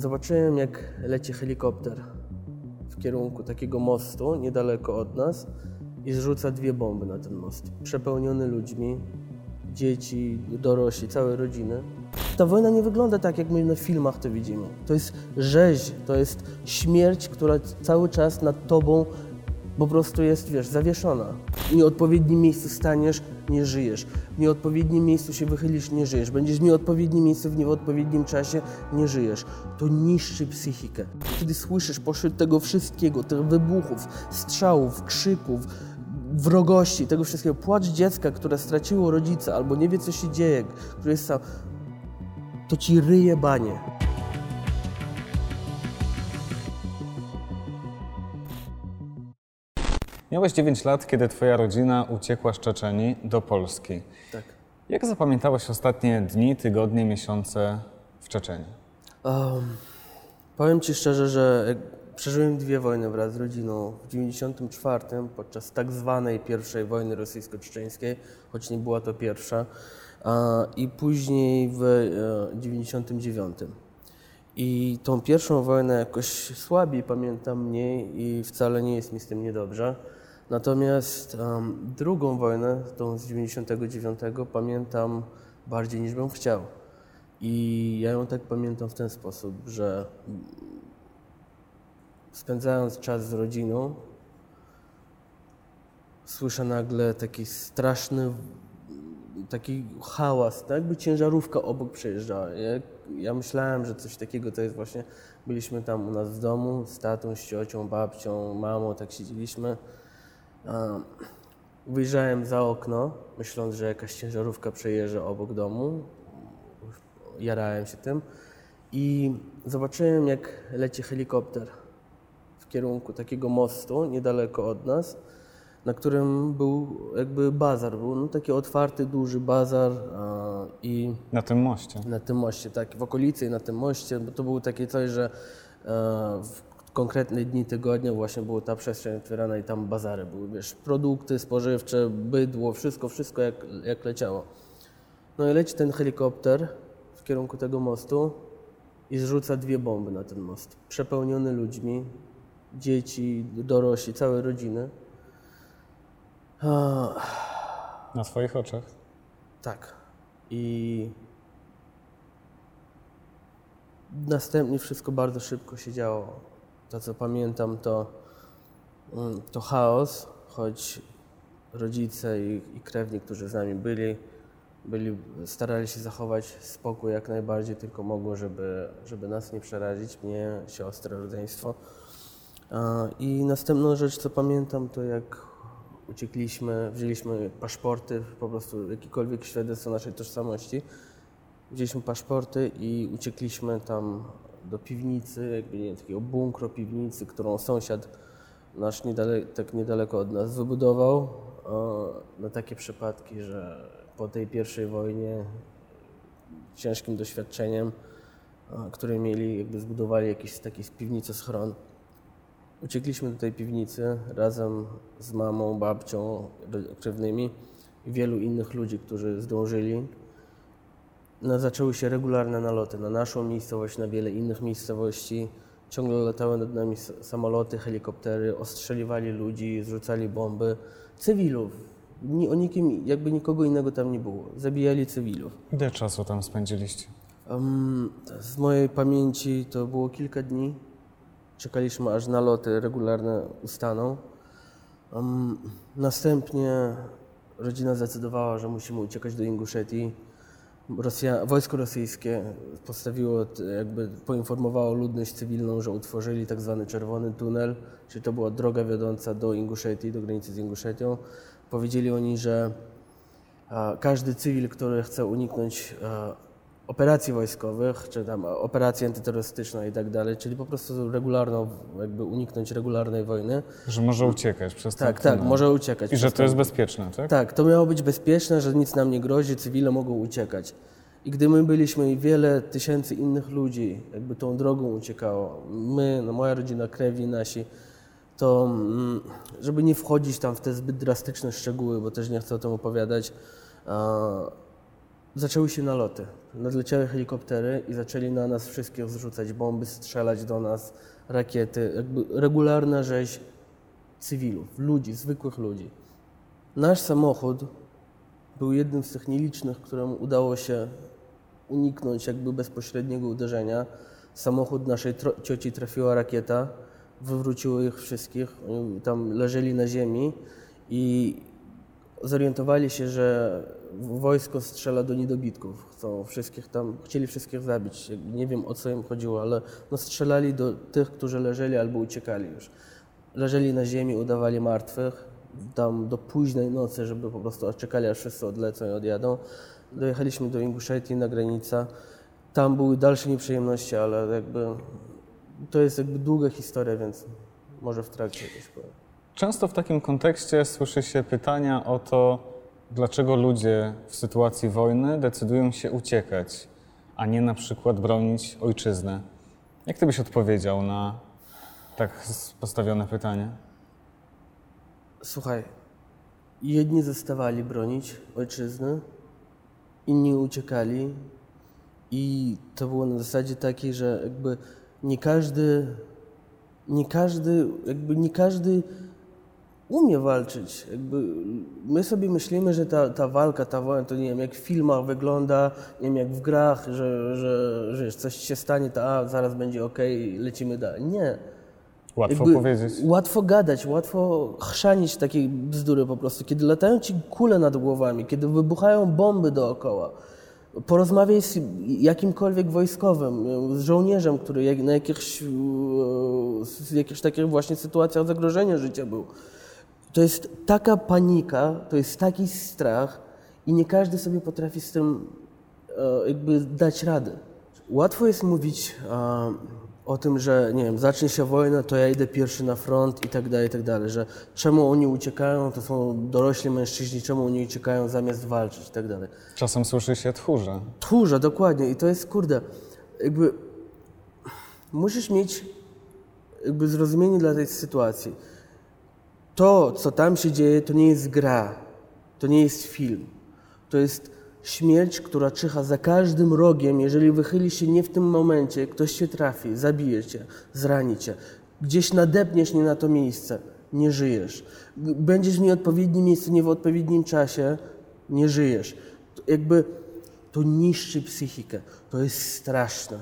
zobaczyłem, jak leci helikopter w kierunku takiego mostu niedaleko od nas i zrzuca dwie bomby na ten most. Przepełniony ludźmi, dzieci, dorośli, całe rodziny. Ta wojna nie wygląda tak, jak my na filmach to widzimy. To jest rzeź, to jest śmierć, która cały czas nad tobą po prostu jest, wiesz, zawieszona. W nieodpowiednim miejscu staniesz, nie żyjesz. W nieodpowiednim miejscu się wychylisz, nie żyjesz. Będziesz w nieodpowiednim miejscu w nieodpowiednim czasie, nie żyjesz. To niszczy psychikę. Kiedy słyszysz pośród tego wszystkiego, tych wybuchów, strzałów, krzyków, wrogości, tego wszystkiego, płacz dziecka, które straciło rodzica albo nie wie, co się dzieje, które jest sam, to ci ryje banie. Miałeś 9 lat, kiedy twoja rodzina uciekła z Czeczenii do Polski. Tak. Jak zapamiętałeś ostatnie dni, tygodnie, miesiące w Czeczenii? Um, powiem Ci szczerze, że przeżyłem dwie wojny wraz z rodziną. W 94 podczas tak zwanej pierwszej wojny rosyjsko-czeczeńskiej, choć nie była to pierwsza, i później w e, 99. I tą pierwszą wojnę jakoś słabiej pamiętam mniej i wcale nie jest mi z tym niedobrze. Natomiast um, drugą wojnę, tą z 99, pamiętam bardziej niż bym chciał. I ja ją tak pamiętam w ten sposób, że spędzając czas z rodziną, słyszę nagle taki straszny, taki hałas, tak jakby ciężarówka obok przejeżdżała. Ja, ja myślałem, że coś takiego to jest właśnie, byliśmy tam u nas w domu z tatą, z ciocią, babcią, mamą, tak siedzieliśmy. Wyjrzałem za okno, myśląc, że jakaś ciężarówka przejeżdża obok domu. Jarałem się tym i zobaczyłem, jak leci helikopter w kierunku takiego mostu niedaleko od nas, na którym był jakby bazar. Był no, taki otwarty, duży bazar a, i Na tym moście. na tym moście, tak, w okolicy i na tym moście, bo to było takie coś, że e, w konkretne dni tygodnia właśnie była ta przestrzeń otwierana i tam bazary były, wiesz, produkty spożywcze, bydło, wszystko, wszystko jak, jak leciało. No i leci ten helikopter w kierunku tego mostu i zrzuca dwie bomby na ten most. Przepełniony ludźmi, dzieci, dorośli, całe rodziny. Na twoich oczach. tak. I następnie wszystko bardzo szybko się działo. To, co pamiętam, to, mm, to chaos, choć rodzice i, i krewni, którzy z nami byli, byli, starali się zachować spokój jak najbardziej tylko mogło, żeby, żeby nas nie przerazić, mnie, siostrę, rodzeństwo. I następną rzecz, co pamiętam, to jak uciekliśmy, wzięliśmy paszporty, po prostu jakiekolwiek świadectwo naszej tożsamości. Wzięliśmy paszporty i uciekliśmy tam do piwnicy, jakby nie takiego bunkru piwnicy, którą sąsiad nasz niedale, tak niedaleko od nas wybudował na takie przypadki, że po tej pierwszej wojnie ciężkim doświadczeniem, które mieli, jakby zbudowali jakiś taki piwnicy schron. Uciekliśmy do tej piwnicy razem z mamą, babcią, krewnymi i wielu innych ludzi, którzy zdążyli. No, zaczęły się regularne naloty na naszą miejscowość, na wiele innych miejscowości. Ciągle latały nad nami samoloty, helikoptery, ostrzeliwali ludzi, zrzucali bomby. Cywilów. Ni, o nikim, jakby nikogo innego tam nie było. Zabijali cywilów. Ile czasu tam spędziliście? Um, z mojej pamięci to było kilka dni. Czekaliśmy aż naloty regularne ustaną. Um, następnie rodzina zdecydowała, że musimy uciekać do Inguszetii. Rosja, wojsko rosyjskie postawiło, jakby poinformowało ludność cywilną, że utworzyli tak zwany czerwony tunel, czyli to była droga wiodąca do Inguszetii, do granicy z Inguszetią. Powiedzieli oni, że każdy cywil, który chce uniknąć operacji wojskowych, czy tam operacji antyterrorystycznej i tak dalej, czyli po prostu regularną, jakby uniknąć regularnej wojny. Że może uciekać przez ten Tak, tak, może uciekać. I że to ten- jest bezpieczne, tak? tak, to miało być bezpieczne, że nic nam nie grozi, cywile mogą uciekać. I gdy my byliśmy i wiele tysięcy innych ludzi jakby tą drogą uciekało, my, no moja rodzina, krewi nasi, to mm, żeby nie wchodzić tam w te zbyt drastyczne szczegóły, bo też nie chcę o tym opowiadać, a, zaczęły się naloty. Nadleciały helikoptery i zaczęli na nas wszystkich zrzucać bomby, strzelać do nas, rakiety. Jakby regularna rzeź cywilów, ludzi, zwykłych ludzi. Nasz samochód był jednym z tych nielicznych, któremu udało się uniknąć jakby bezpośredniego uderzenia. Samochód naszej cioci trafiła rakieta, wywróciło ich wszystkich, oni tam leżeli na ziemi i zorientowali się, że wojsko strzela do niedobitków. Chcą wszystkich tam, chcieli wszystkich zabić. Nie wiem o co im chodziło, ale no strzelali do tych, którzy leżeli albo uciekali już. Leżeli na ziemi, udawali martwych, tam do późnej nocy, żeby po prostu czekali, aż wszyscy odlecą i odjadą. Dojechaliśmy do Inguszetii na granicę. Tam były dalsze nieprzyjemności, ale jakby to jest jakby długa historia, więc może w trakcie coś powiem. Często w takim kontekście słyszy się pytania o to, dlaczego ludzie w sytuacji wojny decydują się uciekać, a nie na przykład bronić ojczyzny. Jak ty byś odpowiedział na tak postawione pytanie? Słuchaj, jedni zostawali bronić ojczyzny, inni uciekali i to było na zasadzie takiej, że jakby nie każdy, nie każdy, jakby nie każdy umie walczyć. Jakby my sobie myślimy, że ta, ta walka, ta wojna, to nie wiem, jak w filmach wygląda, nie wiem, jak w grach, że, że, że coś się stanie, to a, zaraz będzie ok, lecimy dalej. Nie. Łatwo Jakby powiedzieć. Łatwo gadać, łatwo chrzanić takie bzdury po prostu. Kiedy latają ci kule nad głowami, kiedy wybuchają bomby dookoła, porozmawiaj z jakimkolwiek wojskowym, z żołnierzem, który na jakichś, e, z jakichś takich właśnie sytuacjach zagrożenia życia był. To jest taka panika, to jest taki strach i nie każdy sobie potrafi z tym e, jakby dać radę. Łatwo jest mówić e, o tym, że nie wiem, zacznie się wojna, to ja idę pierwszy na front i tak dalej, i tak dalej, że czemu oni uciekają, to są dorośli mężczyźni, czemu oni uciekają zamiast walczyć i tak dalej. Czasem słyszy się tchórze. Tchórze, dokładnie. I to jest, kurde, jakby musisz mieć jakby zrozumienie dla tej sytuacji. To, co tam się dzieje, to nie jest gra, to nie jest film. To jest śmierć, która czyha za każdym rogiem. Jeżeli wychyli się nie w tym momencie, ktoś się trafi, zabije cię, zrani cię. Gdzieś nadepniesz nie na to miejsce, nie żyjesz. Będziesz w nieodpowiednim miejscu, nie w odpowiednim czasie, nie żyjesz. To jakby to niszczy psychikę. To jest straszne.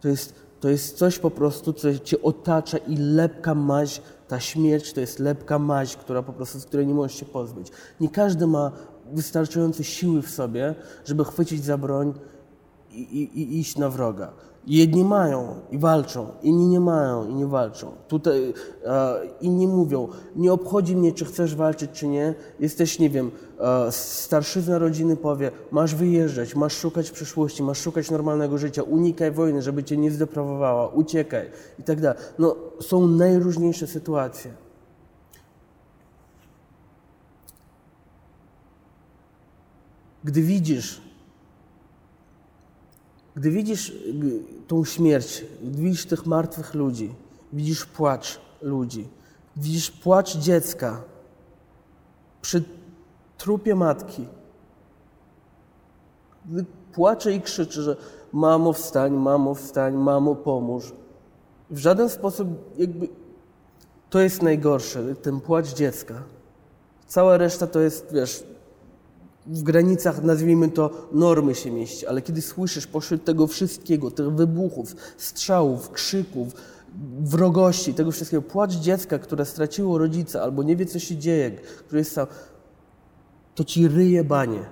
To jest, to jest coś po prostu, co cię otacza i lepka maź, ta śmierć to jest lepka maź, która po prostu, z której nie możesz się pozbyć. Nie każdy ma wystarczające siły w sobie, żeby chwycić za broń i, i, i iść na wroga. Jedni mają i walczą, inni nie mają i nie walczą. Tutaj e, inni mówią, nie obchodzi mnie, czy chcesz walczyć, czy nie. Jesteś, nie wiem, e, starszyzna rodziny powie, masz wyjeżdżać, masz szukać przyszłości, masz szukać normalnego życia, unikaj wojny, żeby cię nie zdeprawowała, uciekaj i tak dalej. No, są najróżniejsze sytuacje. Gdy widzisz, gdy widzisz y, tą śmierć, gdy widzisz tych martwych ludzi, widzisz płacz ludzi, widzisz płacz dziecka przy trupie matki, gdy płacze i krzyczy, że mamo wstań, mamo wstań, mamo pomóż. W żaden sposób jakby to jest najgorsze, ten płacz dziecka. Cała reszta to jest, wiesz, w granicach, nazwijmy to, normy się mieści, ale kiedy słyszysz pośród tego wszystkiego, tych wybuchów, strzałów, krzyków, wrogości, tego wszystkiego, płacz dziecka, które straciło rodzica albo nie wie, co się dzieje, który jest sam, to ci ryje banie.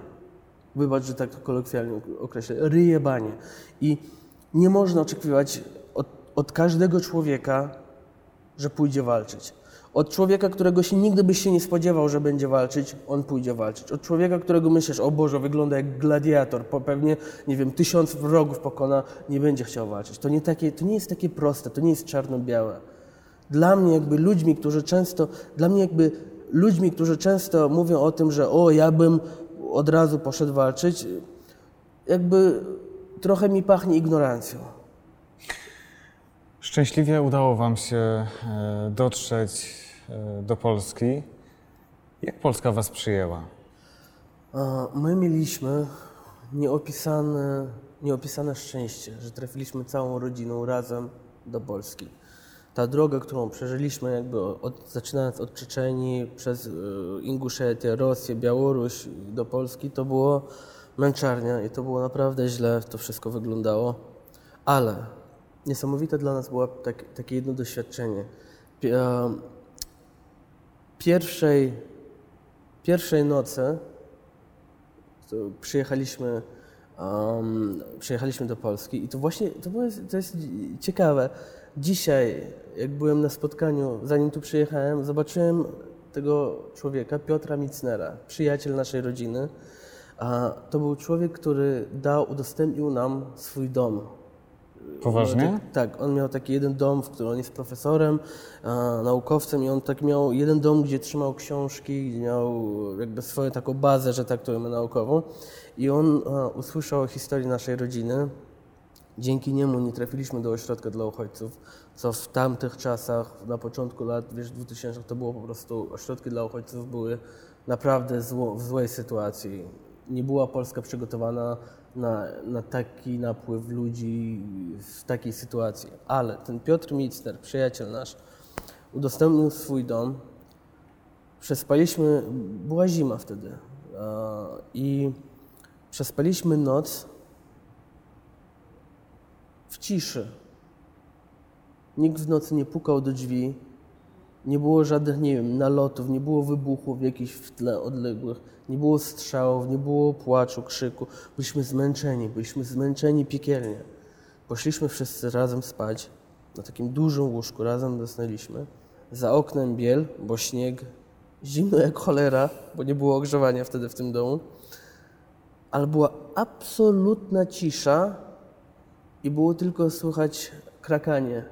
Wybacz, że tak kolokwialnie określę. Ryje banie. I nie można oczekiwać od, od każdego człowieka, że pójdzie walczyć. Od człowieka, którego się nigdy byś się nie spodziewał, że będzie walczyć, on pójdzie walczyć. Od człowieka, którego myślisz, o Boże, wygląda jak gladiator, pewnie, nie wiem, tysiąc wrogów pokona, nie będzie chciał walczyć. To nie, takie, to nie jest takie proste, to nie jest czarno-białe. Dla mnie jakby ludźmi, którzy często, dla mnie jakby ludźmi, którzy często mówią o tym, że o, ja bym od razu poszedł walczyć, jakby trochę mi pachnie ignorancją. Szczęśliwie udało Wam się e, dotrzeć do Polski. Jak Polska Was przyjęła? A My mieliśmy nieopisane, nieopisane szczęście, że trafiliśmy całą rodziną razem do Polski. Ta droga, którą przeżyliśmy, jakby od, zaczynając od Czeczenii, przez y, Inguszetię, Rosję, Białoruś do Polski, to było męczarnia i to było naprawdę źle, to wszystko wyglądało. Ale niesamowite dla nas było tak, takie jedno doświadczenie. Pi- Pierwszej, pierwszej nocy przyjechaliśmy, um, przyjechaliśmy do Polski i to właśnie to, było, to jest ciekawe. Dzisiaj, jak byłem na spotkaniu, zanim tu przyjechałem, zobaczyłem tego człowieka, Piotra Micnera, przyjaciel naszej rodziny. A to był człowiek, który dał, udostępnił nam swój dom. Poważnie? Miał tak, on miał taki jeden dom, w którym on jest profesorem, a, naukowcem i on tak miał jeden dom, gdzie trzymał książki, gdzie miał jakby swoją taką bazę, że tak powiem, naukową. I on a, usłyszał o historii naszej rodziny. Dzięki niemu nie trafiliśmy do ośrodka dla uchodźców, co w tamtych czasach, na początku lat wiesz, 2000 to było po prostu, ośrodki dla uchodźców były naprawdę zło, w złej sytuacji. Nie była Polska przygotowana na, na taki napływ ludzi w takiej sytuacji. Ale ten Piotr Micner, przyjaciel nasz, udostępnił swój dom. Przespaliśmy, była zima wtedy i przespaliśmy noc w ciszy. Nikt w nocy nie pukał do drzwi, nie było żadnych, nie wiem, nalotów, nie było wybuchów jakichś w tle odległych, nie było strzałów, nie było płaczu, krzyku. Byliśmy zmęczeni, byliśmy zmęczeni piekielnie. Poszliśmy wszyscy razem spać, na takim dużym łóżku, razem zasnęliśmy. Za oknem biel, bo śnieg, zimno jak cholera, bo nie było ogrzewania wtedy w tym domu. Ale była absolutna cisza i było tylko słychać krakanie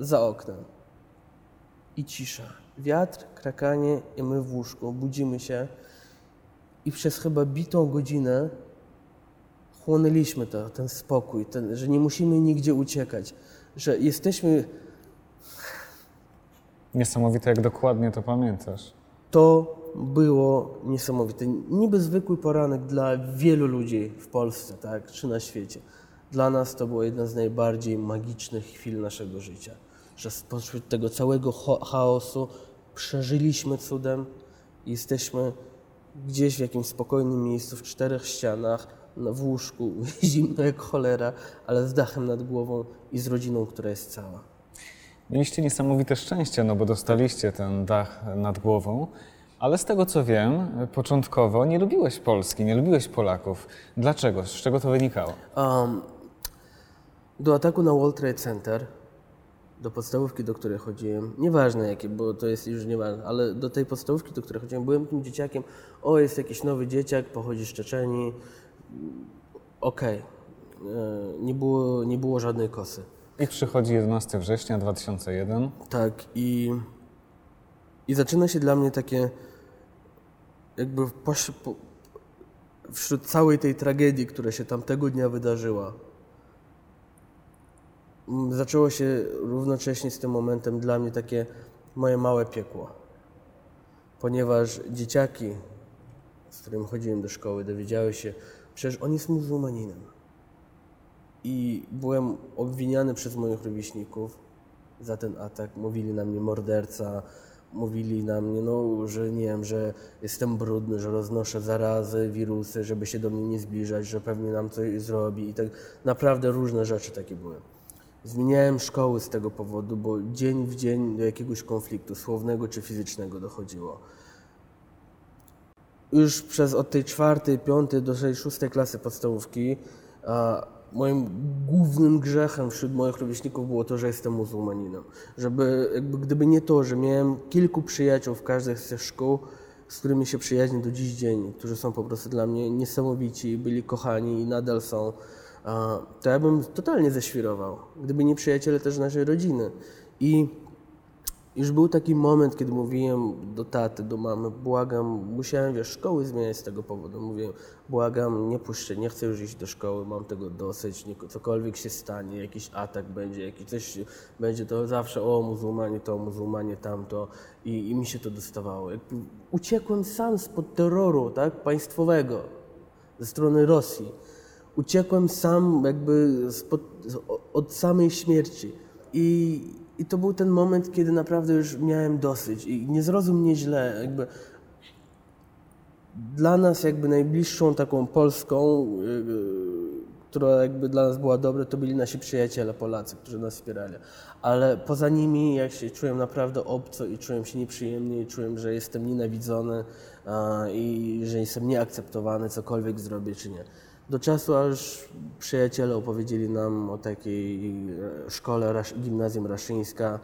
za oknem. I cisza. Wiatr, krakanie i my w łóżku. Budzimy się i przez chyba bitą godzinę chłonęliśmy to, ten spokój, ten, że nie musimy nigdzie uciekać, że jesteśmy Niesamowite, jak dokładnie to pamiętasz. To było niesamowite. Niby zwykły poranek dla wielu ludzi w Polsce, tak, czy na świecie. Dla nas to było jedna z najbardziej magicznych chwil naszego życia. Że spośród tego całego chaosu przeżyliśmy cudem i jesteśmy gdzieś w jakimś spokojnym miejscu, w czterech ścianach, na- w łóżku, zimno jak cholera, ale z dachem nad głową i z rodziną, która jest cała. Mieliście niesamowite szczęście, no bo dostaliście ten dach nad głową, ale z tego co wiem, początkowo nie lubiłeś Polski, nie lubiłeś Polaków. Dlaczego? Z czego to wynikało? Um, do ataku na World Trade Center, do podstawówki, do której chodziłem, nieważne jakie, bo to jest już nieważne, ale do tej podstawówki, do której chodziłem, byłem tym dzieciakiem, o jest jakiś nowy dzieciak, pochodzi z Czeczenii, okej, E, nie, było, nie było żadnej kosy. I przychodzi 11 września 2001. Tak, i, i zaczyna się dla mnie takie, jakby poś, po, wśród całej tej tragedii, która się tamtego dnia wydarzyła, zaczęło się równocześnie z tym momentem dla mnie takie moje małe piekło. Ponieważ dzieciaki, z którymi chodziłem do szkoły, dowiedziały się, przecież on jest muzułmaninem. I byłem obwiniany przez moich rówieśników za ten atak. Mówili na mnie morderca, mówili na mnie, no, że nie wiem, że jestem brudny, że roznoszę zarazy, wirusy, żeby się do mnie nie zbliżać, że pewnie nam coś zrobi i tak naprawdę różne rzeczy takie były. Zmieniałem szkoły z tego powodu, bo dzień w dzień do jakiegoś konfliktu słownego czy fizycznego dochodziło. Już przez od tej czwartej, piątej do tej szóstej klasy podstawówki a, moim głównym grzechem wśród moich rówieśników było to, że jestem muzułmaninem. Żeby, jakby, gdyby nie to, że miałem kilku przyjaciół w każdej z tych szkół, z którymi się przyjaźnię do dziś dzień, którzy są po prostu dla mnie niesamowici, byli kochani i nadal są, to ja bym totalnie ześwirował. Gdyby nie przyjaciele też naszej rodziny. I już był taki moment, kiedy mówiłem do taty, do mamy, błagam, musiałem, wiesz, szkoły zmieniać z tego powodu. Mówię, błagam, nie puszczę, nie chcę już iść do szkoły, mam tego dosyć, nie, cokolwiek się stanie, jakiś atak będzie, jakiś coś będzie, to zawsze o muzułmanie to, muzułmanie tamto i, i mi się to dostawało. Uciekłem sam spod terroru, tak, państwowego. ze strony Rosji. Uciekłem sam jakby spod, od samej śmierci. I, I to był ten moment, kiedy naprawdę już miałem dosyć. I nie zrozum mnie źle, jakby dla nas jakby najbliższą taką Polską, yy, która jakby dla nas była dobra, to byli nasi przyjaciele Polacy, którzy nas wspierali. Ale poza nimi ja się czułem naprawdę obco i czułem się nieprzyjemnie i czułem, że jestem nienawidzony i że jestem nieakceptowany, cokolwiek zrobię czy nie. Do czasu, aż przyjaciele opowiedzieli nam o takiej e, szkole, gimnazjum Raszyńska,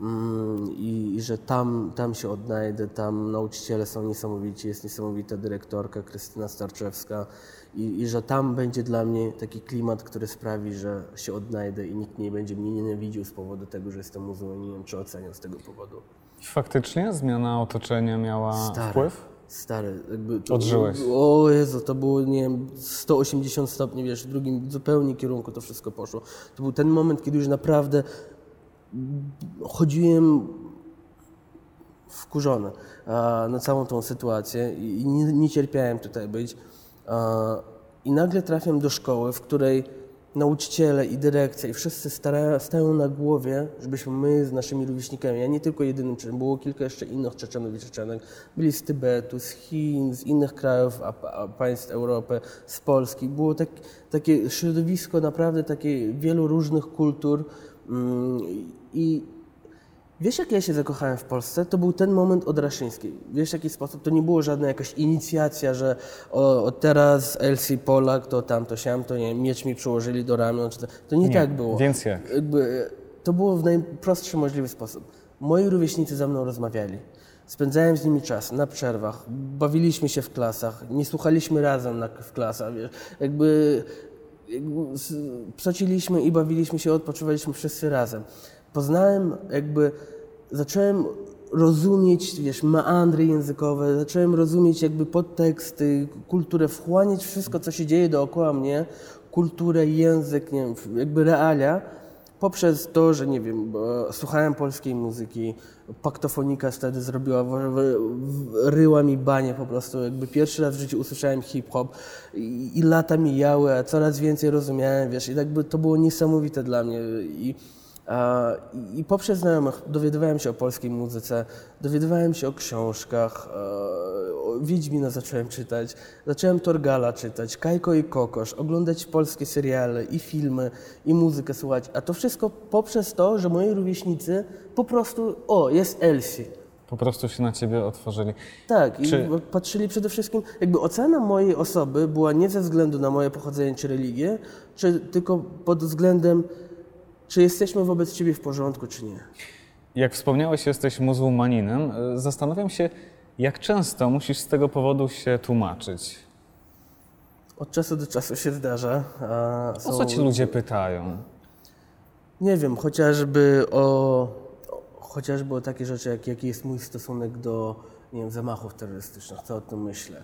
Mm, i, i, że tam, tam się odnajdę, tam nauczyciele są niesamowici, jest niesamowita dyrektorka Krystyna Starczewska i, i, że tam będzie dla mnie taki klimat, który sprawi, że się odnajdę i nikt nie będzie mnie nienawidził z powodu tego, że jestem muzułmaninem, czy oceniał z tego powodu. Faktycznie zmiana otoczenia miała Stary. wpływ? Stary, jakby to, Odżyłeś. O Jezu, to było, nie wiem, 180 stopni, wiesz, w drugim zupełnie kierunku to wszystko poszło. To był ten moment, kiedy już naprawdę chodziłem wkurzony na całą tą sytuację i nie, nie cierpiałem tutaj być. I nagle trafiam do szkoły, w której nauczyciele i dyrekcja i wszyscy starają, stają na głowie, żebyśmy my z naszymi rówieśnikami, ja nie tylko jedynym Czeczenem, było kilka jeszcze innych Czeczenów i Czeczenek, byli z Tybetu, z Chin, z innych krajów a, a państw Europy, z Polski. Było tak, takie środowisko naprawdę takie wielu różnych kultur, Mm, I wiesz, jak ja się zakochałem w Polsce? To był ten moment od Raszyńskiej. Wiesz, w jaki sposób? To nie było żadna jakaś inicjacja, że o, o teraz Elsie Polak, to tamto, to nie miecz mi przyłożyli do ramion. Czy to, to nie, nie, tak było. Więc jak? Jakby, to było w najprostszy możliwy sposób. Moi rówieśnicy ze mną rozmawiali. Spędzałem z nimi czas na przerwach, bawiliśmy się w klasach, nie słuchaliśmy razem na, w klasach. Wiesz. Jakby psociliśmy i bawiliśmy się, odpoczywaliśmy wszyscy razem. Poznałem jakby, zacząłem rozumieć, wiesz, meandry językowe, zacząłem rozumieć jakby podteksty, kulturę, wchłaniać wszystko, co się dzieje dookoła mnie, kulturę, język, nie wiem, jakby realia, poprzez to, że nie wiem, słuchałem polskiej muzyki, paktofonika wtedy zrobiła, ryła mi banie po prostu, jakby pierwszy raz w życiu usłyszałem hip-hop i, i lata mijały, a coraz więcej rozumiałem, wiesz, i jakby to było niesamowite dla mnie i i poprzez znajomych dowiadywałem się o polskiej muzyce, dowiadywałem się o książkach, o Wiedźmina zacząłem czytać, zacząłem Torgala czytać, Kajko i Kokosz, oglądać polskie seriale i filmy i muzykę słuchać, a to wszystko poprzez to, że moi rówieśnicy po prostu, o, jest Elsie. Po prostu się na ciebie otworzyli. Tak, czy... i patrzyli przede wszystkim, jakby ocena mojej osoby była nie ze względu na moje pochodzenie czy religię, czy tylko pod względem czy jesteśmy wobec Ciebie w porządku, czy nie. Jak wspomniałeś, jesteś muzułmaninem. Zastanawiam się, jak często musisz z tego powodu się tłumaczyć? Od czasu do czasu się zdarza. Są... O co ci ludzie pytają? Nie wiem, chociażby o, chociażby o takie rzeczy, jak jaki jest mój stosunek do nie wiem, zamachów terrorystycznych, co o tym myślę.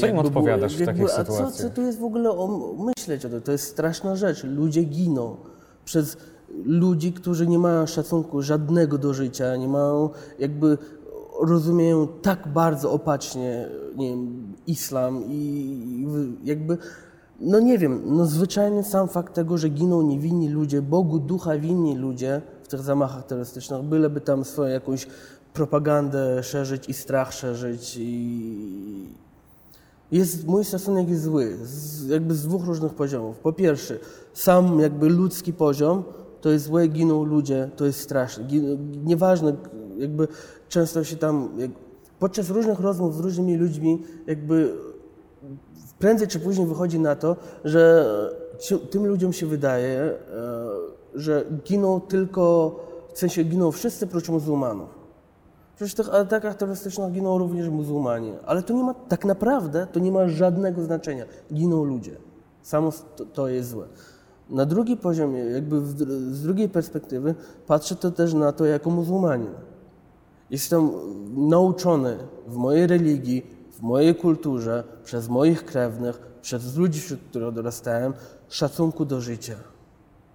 Co im odpowiadasz w takich sytuacjach? A co, co tu jest w ogóle o myśleć o tym? To jest straszna rzecz. Ludzie giną przez ludzi, którzy nie mają szacunku żadnego do życia, nie mają jakby rozumieją tak bardzo opacznie nie wiem, islam i jakby no nie wiem, no zwyczajnie sam fakt tego, że giną niewinni ludzie, Bogu ducha winni ludzie w tych zamachach terrorystycznych, byleby tam swoją jakąś propagandę szerzyć i strach szerzyć i jest, mój stosunek jest zły, z, jakby z dwóch różnych poziomów. Po pierwsze, sam jakby ludzki poziom, to jest złe, giną ludzie, to jest straszne. nieważne, jakby często się tam, jak, podczas różnych rozmów z różnymi ludźmi, jakby prędzej czy później wychodzi na to, że tym ludziom się wydaje, e, że giną tylko, w sensie giną wszyscy prócz muzułmanów. Przecież w tych atakach terrorystycznych giną również muzułmanie, ale to nie ma, tak naprawdę to nie ma żadnego znaczenia. Giną ludzie. Samo to, to jest złe. Na drugi poziomie, jakby z drugiej perspektywy, patrzę to też na to jako muzułmanin. Jestem nauczony w mojej religii, w mojej kulturze, przez moich krewnych, przez ludzi, wśród których dorastałem, szacunku do życia,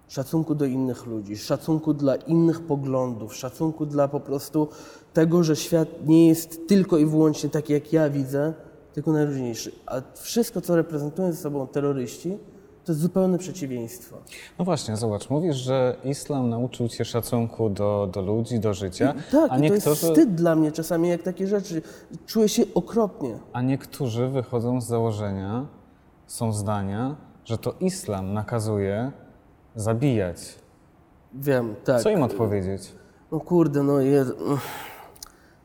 szacunku do innych ludzi, szacunku dla innych poglądów, szacunku dla po prostu tego, że świat nie jest tylko i wyłącznie taki, jak ja widzę, tylko najróżniejszy. A wszystko, co reprezentują ze sobą terroryści, to jest zupełne przeciwieństwo. No właśnie, zobacz, mówisz, że islam nauczył cię szacunku do, do ludzi, do życia, Tak, a i to niektórzy, jest wstyd dla mnie czasami, jak takie rzeczy. Czuję się okropnie. a niektórzy wychodzą z założenia, są zdania, że to islam nakazuje zabijać. Wiem, tak. Co im odpowiedzieć? No kurde, no.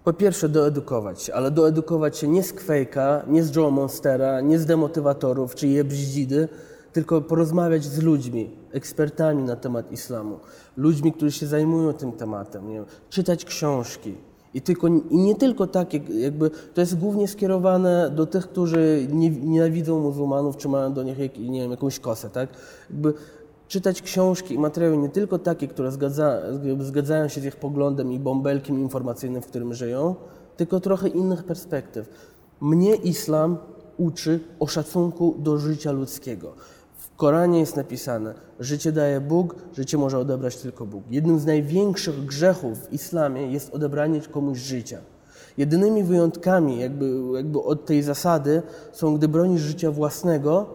Po pierwsze doedukować się, ale doedukować się nie z Quake'a, nie z Joe Monstera, nie z demotywatorów czy jebździdy, tylko porozmawiać z ludźmi, ekspertami na temat islamu, ludźmi, którzy się zajmują tym tematem, nie czytać książki. I, tylko, I nie tylko takie, jakby to jest głównie skierowane do tych, którzy nie, nienawidzą muzułmanów, czy mają do nich jak, nie wiem, jakąś kosę, tak? Jakby czytać książki i materiały nie tylko takie, które zgadza, zgadzają się z ich poglądem i bąbelkiem informacyjnym, w którym żyją, tylko trochę innych perspektyw. Mnie islam uczy o szacunku do życia ludzkiego. Koranie jest napisane, życie daje Bóg, życie może odebrać tylko Bóg. Jednym z największych grzechów w islamie jest odebranie komuś życia. Jedynymi wyjątkami jakby, jakby od tej zasady są, gdy bronisz życia własnego,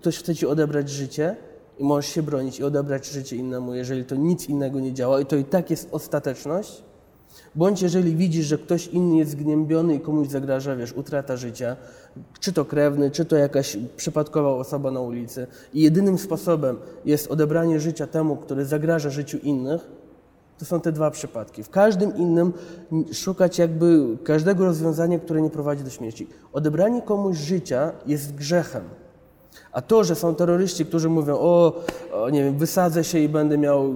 ktoś chce ci odebrać życie i możesz się bronić i odebrać życie innemu, jeżeli to nic innego nie działa i to i tak jest ostateczność, bądź jeżeli widzisz, że ktoś inny jest zgnębiony i komuś zagraża, wiesz, utrata życia, czy to krewny, czy to jakaś przypadkowa osoba na ulicy i jedynym sposobem jest odebranie życia temu, który zagraża życiu innych, to są te dwa przypadki. W każdym innym szukać jakby każdego rozwiązania, które nie prowadzi do śmierci. Odebranie komuś życia jest grzechem. A to, że są terroryści, którzy mówią, o, o, nie wiem, wysadzę się i będę miał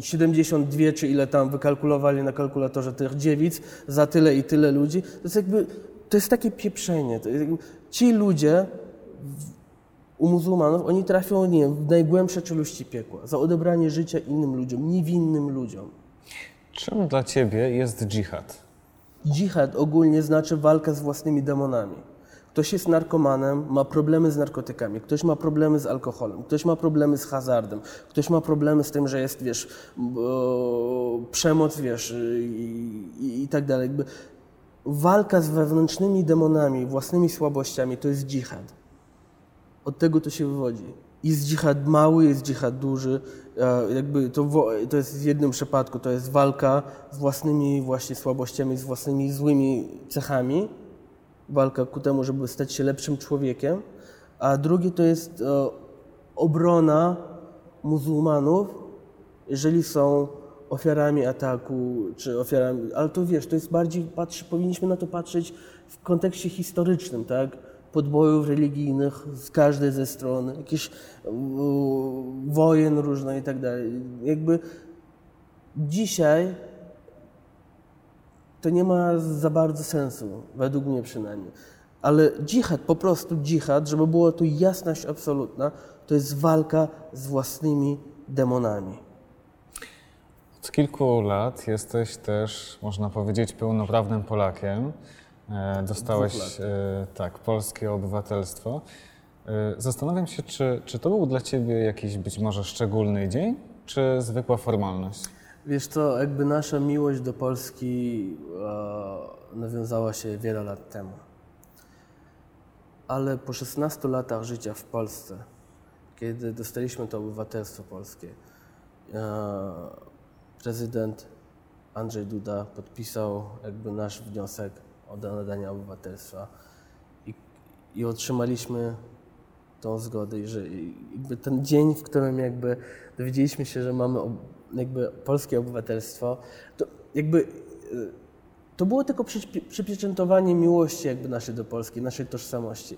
72 czy ile tam wykalkulowali na kalkulatorze tych dziewic za tyle i tyle ludzi, to jest jakby, to jest takie pieprzenie. Ci ludzie u muzułmanów, oni trafią, nie wiem, w najgłębsze czeluści piekła za odebranie życia innym ludziom, niewinnym ludziom. Czym dla ciebie jest dżihad? Dżihad ogólnie znaczy walka z własnymi demonami. Ktoś jest narkomanem, ma problemy z narkotykami, ktoś ma problemy z alkoholem, ktoś ma problemy z hazardem, ktoś ma problemy z tym, że jest, wiesz, przemoc, wiesz, i, i, i tak dalej. Jakby walka z wewnętrznymi demonami, własnymi słabościami to jest dżihad. Od tego to się wywodzi. Jest dżihad mały, jest dżihad duży. Jakby to, to jest w jednym przypadku, to jest walka z własnymi właśnie słabościami, z własnymi złymi cechami, walka ku temu, żeby stać się lepszym człowiekiem, a drugi to jest e, obrona muzułmanów, jeżeli są ofiarami ataku, czy ofiarami, ale to wiesz, to jest bardziej, patrzy, powinniśmy na to patrzeć w kontekście historycznym, tak? Podbojów religijnych z każdej ze stron, jakichś wojen różnych i tak dalej. Jakby dzisiaj to nie ma za bardzo sensu, według mnie przynajmniej. Ale dżihad, po prostu dżihad, żeby było tu jasność absolutna, to jest walka z własnymi demonami. Od kilku lat jesteś też, można powiedzieć, pełnoprawnym Polakiem. E, dostałeś e, tak, polskie obywatelstwo. E, zastanawiam się, czy, czy to był dla Ciebie jakiś być może szczególny dzień, czy zwykła formalność? Wiesz co, jakby nasza miłość do Polski e, nawiązała się wiele lat temu. Ale po 16 latach życia w Polsce, kiedy dostaliśmy to obywatelstwo polskie, e, prezydent Andrzej Duda podpisał jakby nasz wniosek o nadanie obywatelstwa i, i otrzymaliśmy tą zgodę i że jakby ten dzień, w którym jakby dowiedzieliśmy się, że mamy jakby polskie obywatelstwo, to jakby e, to było tylko przypieczętowanie miłości jakby naszej do Polski, naszej tożsamości.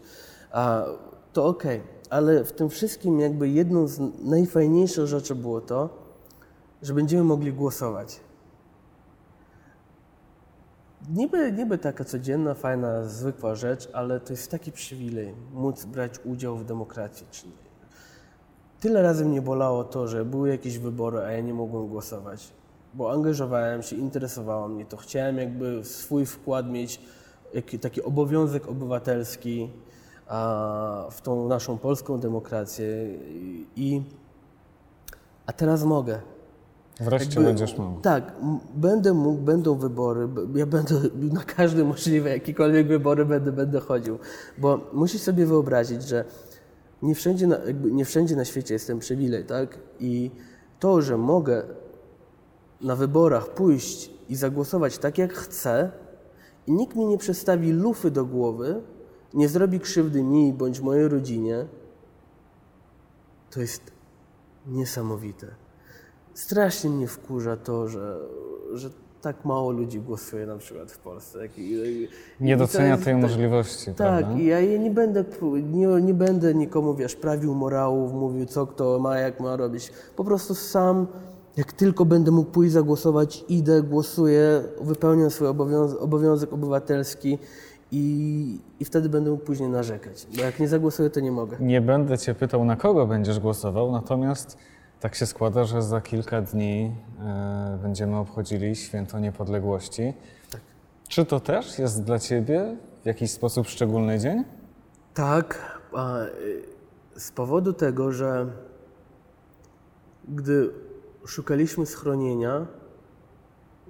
A to okej, okay. ale w tym wszystkim jakby jedną z najfajniejszych rzeczy było to, że będziemy mogli głosować. Niby, niby taka codzienna, fajna, zwykła rzecz, ale to jest taki przywilej móc brać udział w demokracji. Tyle razy mnie bolało to, że były jakieś wybory, a ja nie mogłem głosować, bo angażowałem się, interesowało mnie to. Chciałem jakby swój wkład mieć, taki obowiązek obywatelski w tą naszą polską demokrację. I, a teraz mogę. Wreszcie Jakby- będziesz mógł. Tak, będę mógł, będą wybory, ja będę na każde możliwe, jakiekolwiek wybory będę, będę chodził, bo musisz sobie wyobrazić, że nie wszędzie, na, nie wszędzie na świecie jest ten przywilej, tak? I to, że mogę na wyborach pójść i zagłosować tak, jak chcę i nikt mi nie przestawi lufy do głowy, nie zrobi krzywdy mi bądź mojej rodzinie, to jest niesamowite. Strasznie mnie wkurza to, że, że tak mało ludzi głosuje na przykład w Polsce. I- i- Nie docenia tej tak- możliwości, Tak, prawda? ja nie będę, nie, nie będę nikomu, wiesz, prawił morałów, mówił, co kto ma, jak ma robić. Po prostu sam, jak tylko będę mógł pójść zagłosować, idę, głosuję, wypełniam swój obowiązek, obowiązek obywatelski i, i wtedy będę mógł później narzekać. Bo jak nie zagłosuję, to nie mogę. Nie będę Cię pytał, na kogo będziesz głosował, natomiast tak się składa, że za kilka dni e, będziemy obchodzili Święto Niepodległości. Tak. Czy to też jest dla Ciebie w jakiś sposób szczególny dzień? Tak, y, z powodu tego, że gdy szukaliśmy schronienia,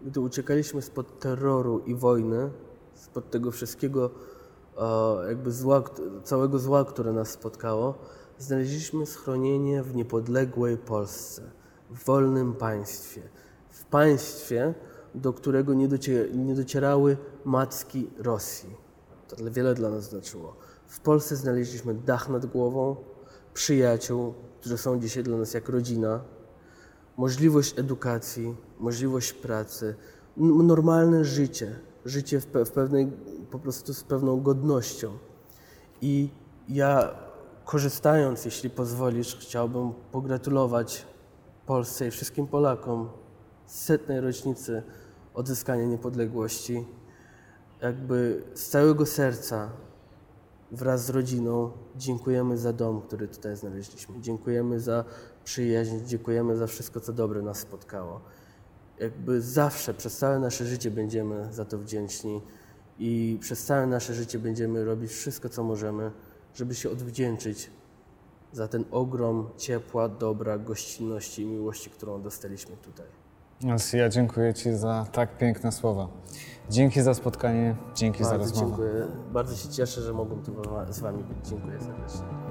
gdy uciekaliśmy spod terroru i wojny, spod tego wszystkiego, jakby zła, całego zła, które nas spotkało, znaleźliśmy schronienie w niepodległej Polsce, w wolnym państwie, w państwie, do którego nie, docie, nie docierały macki Rosji. To wiele dla nas znaczyło. W Polsce znaleźliśmy dach nad głową, przyjaciół, którzy są dzisiaj dla nas jak rodzina, możliwość edukacji, możliwość pracy, normalne życie, życie w, pe- w pewnej, po prostu z pewną godnością. I ja korzystając, jeśli pozwolisz, chciałbym pogratulować Polsce i wszystkim Polakom setnej rocznicy odzyskania niepodległości. Jakby z całego serca wraz z rodziną dziękujemy za dom, który tutaj znaleźliśmy. Dziękujemy za przyjaźń, dziękujemy za wszystko, co dobre nas spotkało. Jakby zawsze, przez całe nasze życie będziemy za to wdzięczni i przez całe nasze życie będziemy robić wszystko, co możemy, żeby się odwdzięczyć za ten ogrom ciepła, dobra, gościnności i miłości, którą dostaliśmy tutaj. Ja dziękuję Ci za tak piękne słowa. Dzięki za spotkanie, dzięki za Bardzo rozmowę. dziękuję. Bardzo się cieszę, że mogłem tu z Wami być. Dziękuję serdecznie.